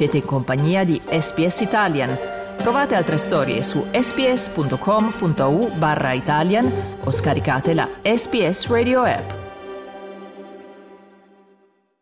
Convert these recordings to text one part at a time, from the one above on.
Siete in compagnia di SPS Italian. Trovate altre storie su sps.com.au barra Italian o scaricate la SPS Radio app.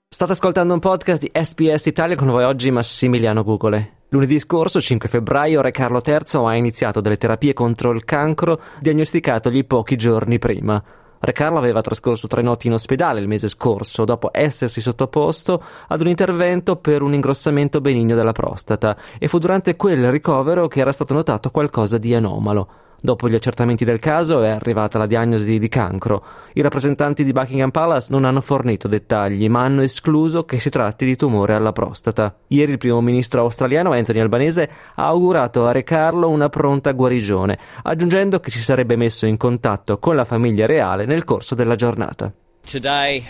State ascoltando un podcast di SPS Italia con voi oggi Massimiliano Gugole. Lunedì scorso, 5 febbraio, Re Carlo III ha iniziato delle terapie contro il cancro diagnosticatogli pochi giorni prima. Re Carlo aveva trascorso tre notti in ospedale il mese scorso, dopo essersi sottoposto ad un intervento per un ingrossamento benigno della prostata, e fu durante quel ricovero che era stato notato qualcosa di anomalo. Dopo gli accertamenti del caso è arrivata la diagnosi di cancro. I rappresentanti di Buckingham Palace non hanno fornito dettagli, ma hanno escluso che si tratti di tumore alla prostata. Ieri il primo ministro australiano Anthony Albanese ha augurato a Re Carlo una pronta guarigione, aggiungendo che si sarebbe messo in contatto con la famiglia reale nel corso della giornata. Today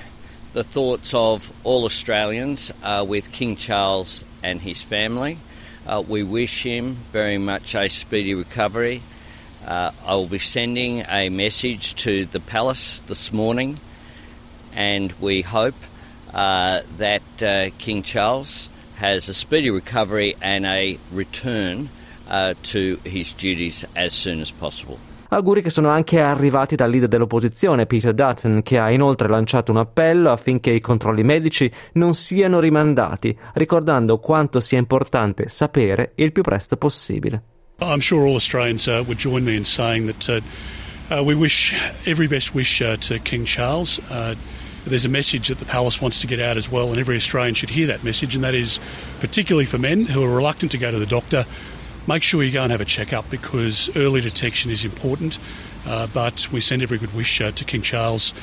the thoughts of all Australians are with King Charles and his family. Uh, we wish him very much a speedy recovery. Uh, I will be sending a message to the palace this morning, and we hope uh, that uh, King Charles has a speedy recovery and a return uh, to his duties as soon as possible. Auguri che sono anche arrivati dal leader dell'opposizione, Peter Dutton, che ha inoltre lanciato un appello affinché i controlli medici non siano rimandati, ricordando quanto sia importante sapere il più presto possibile. I'm sure all Australians uh, would join me in saying that uh, uh, we wish every best wish uh, to King Charles. Uh, there's a message that the palace wants to get out as well, and every Australian should hear that message, and that is particularly for men who are reluctant to go to the doctor. Make sure you go and have a checkup because early detection is important. But we send every good wish to King Charles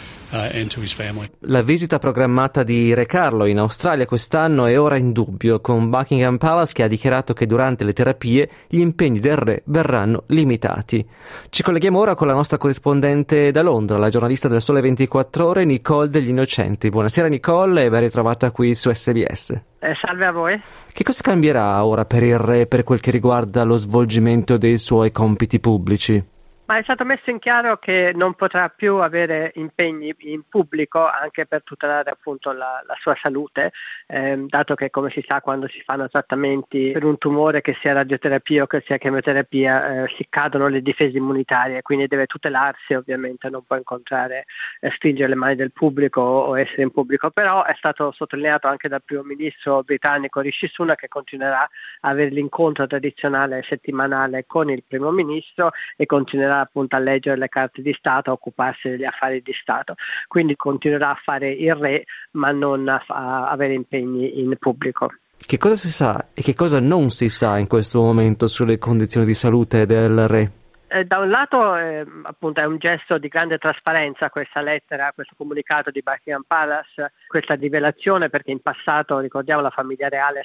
La visita programmata di Re Carlo in Australia quest'anno è ora in dubbio, con Buckingham Palace che ha dichiarato che durante le terapie gli impegni del re verranno limitati. Ci colleghiamo ora con la nostra corrispondente da Londra, la giornalista del Sole 24 Ore, Nicole degli Innocenti. Buonasera Nicole e ben ritrovata qui su SBS. Eh, salve a voi. Che cosa cambierà ora per il re per quel che riguarda lo svolgimento dei suoi compiti pubblici? Ma è stato messo in chiaro che non potrà più avere impegni in pubblico anche per tutelare appunto la, la sua salute, ehm, dato che come si sa quando si fanno trattamenti per un tumore che sia radioterapia o che sia chemioterapia eh, si cadono le difese immunitarie, quindi deve tutelarsi ovviamente, non può incontrare e eh, stringere le mani del pubblico o essere in pubblico, però è stato sottolineato anche dal primo ministro britannico Rishi Sunak che continuerà a avere l'incontro tradizionale settimanale con il primo ministro e continuerà appunto a leggere le carte di Stato, a occuparsi degli affari di Stato. Quindi continuerà a fare il re, ma non a, a avere impegni in pubblico. Che cosa si sa e che cosa non si sa in questo momento sulle condizioni di salute del re? Eh, da un lato eh, appunto è un gesto di grande trasparenza questa lettera, questo comunicato di Buckingham Palace, questa rivelazione perché in passato ricordiamo la famiglia reale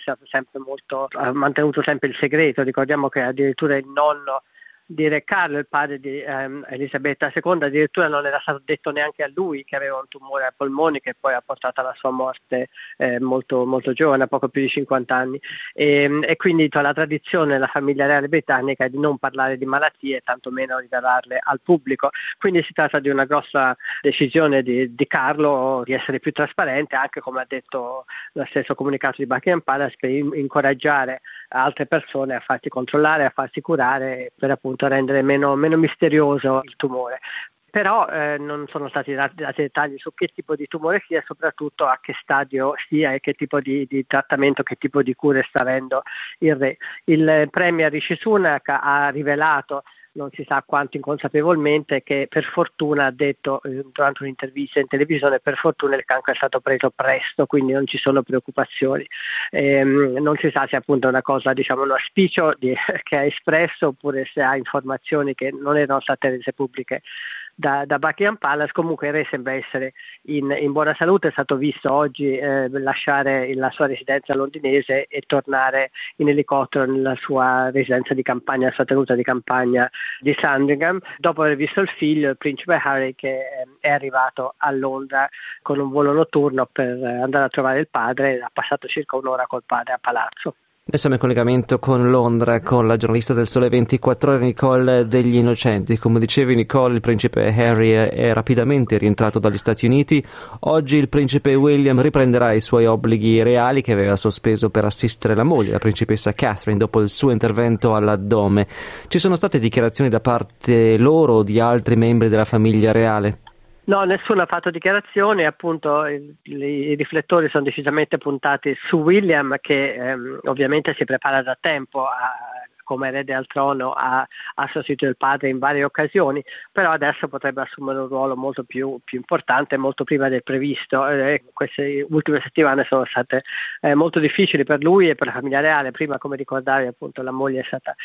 molto, ha mantenuto sempre il segreto, ricordiamo che addirittura il nonno di Re Carlo, il padre di ehm, Elisabetta II, addirittura non era stato detto neanche a lui che aveva un tumore ai polmoni che poi ha portato alla sua morte eh, molto, molto giovane, a poco più di 50 anni. E, ehm, e quindi la tradizione della famiglia reale britannica è di non parlare di malattie tantomeno rivelarle al pubblico. Quindi si tratta di una grossa decisione di, di Carlo di essere più trasparente, anche come ha detto lo stesso comunicato di Buckingham Palace, per incoraggiare altre persone a farsi controllare, a farsi curare per appunto rendere meno, meno misterioso il tumore però eh, non sono stati dati, dati, dettagli su che tipo di tumore sia e soprattutto a che stadio sia e che tipo di, di, trattamento, che tipo di cure sta avendo il re. Il Premier Rishi Sunak ha rivelato non si sa quanto inconsapevolmente, che per fortuna ha detto eh, durante un'intervista in televisione, per fortuna il cancro è stato preso presto, quindi non ci sono preoccupazioni. Ehm, non si sa se appunto è una cosa, diciamo, un auspicio di, che ha espresso oppure se ha informazioni che non erano state rese pubbliche da, da Buckingham Palace, comunque il re sembra essere in, in buona salute, è stato visto oggi eh, lasciare la sua residenza londinese e tornare in elicottero nella sua residenza di campagna, la sua tenuta di campagna di Sandringham, dopo aver visto il figlio, il principe Harry, che eh, è arrivato a Londra con un volo notturno per eh, andare a trovare il padre ha passato circa un'ora col padre a palazzo. Noi siamo in collegamento con Londra con la giornalista del Sole 24 Ore Nicole degli Innocenti. Come dicevi Nicole, il principe Harry è rapidamente rientrato dagli Stati Uniti. Oggi il principe William riprenderà i suoi obblighi reali che aveva sospeso per assistere la moglie, la principessa Catherine, dopo il suo intervento all'addome. Ci sono state dichiarazioni da parte loro o di altri membri della famiglia reale? No, nessuno ha fatto dichiarazioni, appunto i, i, riflettori sono decisamente puntati su William che ehm, ovviamente si prepara da tempo a, come erede al trono ha, ha, sostituito il padre in varie occasioni, però adesso potrebbe assumere un ruolo molto più, più importante, molto prima del previsto. Eh, queste ultime settimane sono state eh, molto difficili per lui e per la famiglia reale. Prima, come ricordavi, appunto, la moglie è stata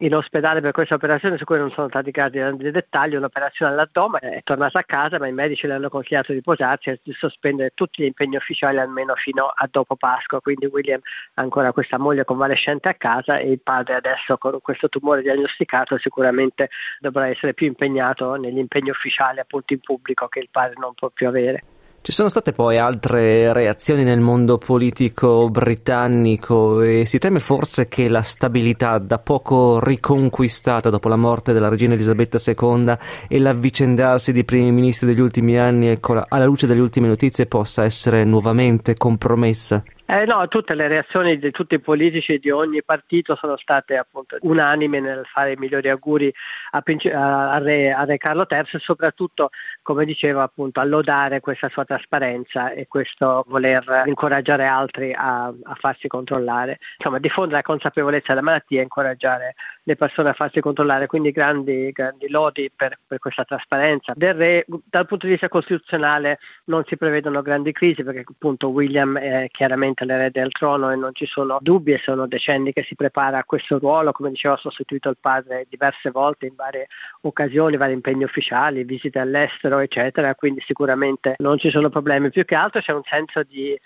in ospedale per questa operazione su cui non sono stati dati grandi dettagli, un'operazione all'addome, è tornata a casa ma i medici le hanno consigliato di posarsi e di sospendere tutti gli impegni ufficiali almeno fino a dopo Pasqua, quindi William ha ancora questa moglie convalescente a casa e il padre adesso con questo tumore diagnosticato sicuramente dovrà essere più impegnato negli impegni ufficiali appunto in pubblico che il padre non può più avere. Ci sono state poi altre reazioni nel mondo politico britannico e si teme forse che la stabilità da poco riconquistata dopo la morte della regina Elisabetta II e l'avvicendarsi di primi ministri degli ultimi anni ecco, alla luce delle ultime notizie possa essere nuovamente compromessa? Eh no, tutte le reazioni di tutti i politici di ogni partito sono state appunto unanime nel fare i migliori auguri a, a, re, a, re, Carlo III e soprattutto, come dicevo, appunto a lodare questa sua trasparenza e questo voler incoraggiare altri a, a farsi controllare, insomma diffondere la consapevolezza della malattia e incoraggiare le persone a farsi controllare, quindi grandi, grandi lodi per, per questa trasparenza. Del re, dal punto di vista costituzionale non si prevedono grandi crisi perché appunto William è chiaramente sicuramente l'erede al trono e non ci sono dubbi e sono decenni che si prepara a questo ruolo, come dicevo ha sostituito il padre diverse volte in varie occasioni, vari impegni ufficiali, visite all'estero eccetera, quindi sicuramente non ci sono problemi, più che altro c'è un senso di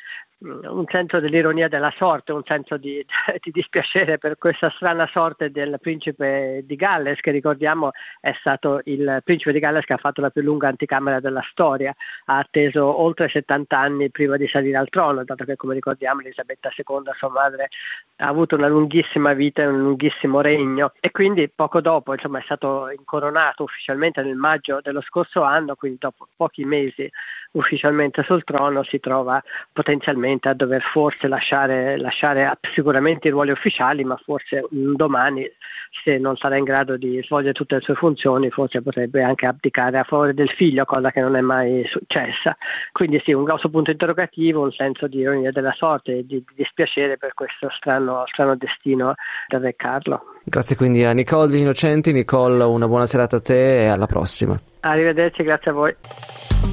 un senso dell'ironia della sorte, un senso di, di, dispiacere per questa strana sorte del principe di Galles, che ricordiamo è stato il principe di Galles che ha fatto la più lunga anticamera della storia, ha atteso oltre 70 anni prima di salire al trono, dato che come ricordiamo Elisabetta II, sua madre, ha avuto una lunghissima vita e un lunghissimo regno. E quindi poco dopo insomma, è stato incoronato ufficialmente nel maggio dello scorso anno, quindi dopo pochi mesi ufficialmente sul trono si trova potenzialmente a dover forse lasciare, lasciare sicuramente i ruoli ufficiali, ma forse un domani se non sarà in grado di svolgere tutte le sue funzioni, forse potrebbe anche abdicare a favore del figlio, cosa che non è mai successa. Quindi sì, un grosso punto interrogativo, un senso di ironia della sorte e di, di dispiacere per questo strano, strano destino del Re Carlo. Grazie quindi a Nicole Innocenti. Nicole, una buona serata a te e alla prossima. Arrivederci, grazie a voi.